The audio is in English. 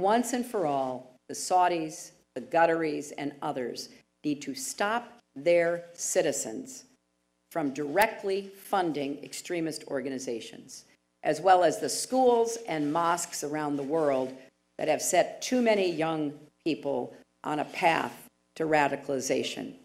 once and for all, the Saudis, the Qataris, and others need to stop their citizens from directly funding extremist organizations, as well as the schools and mosques around the world that have set too many young people on a path to radicalization.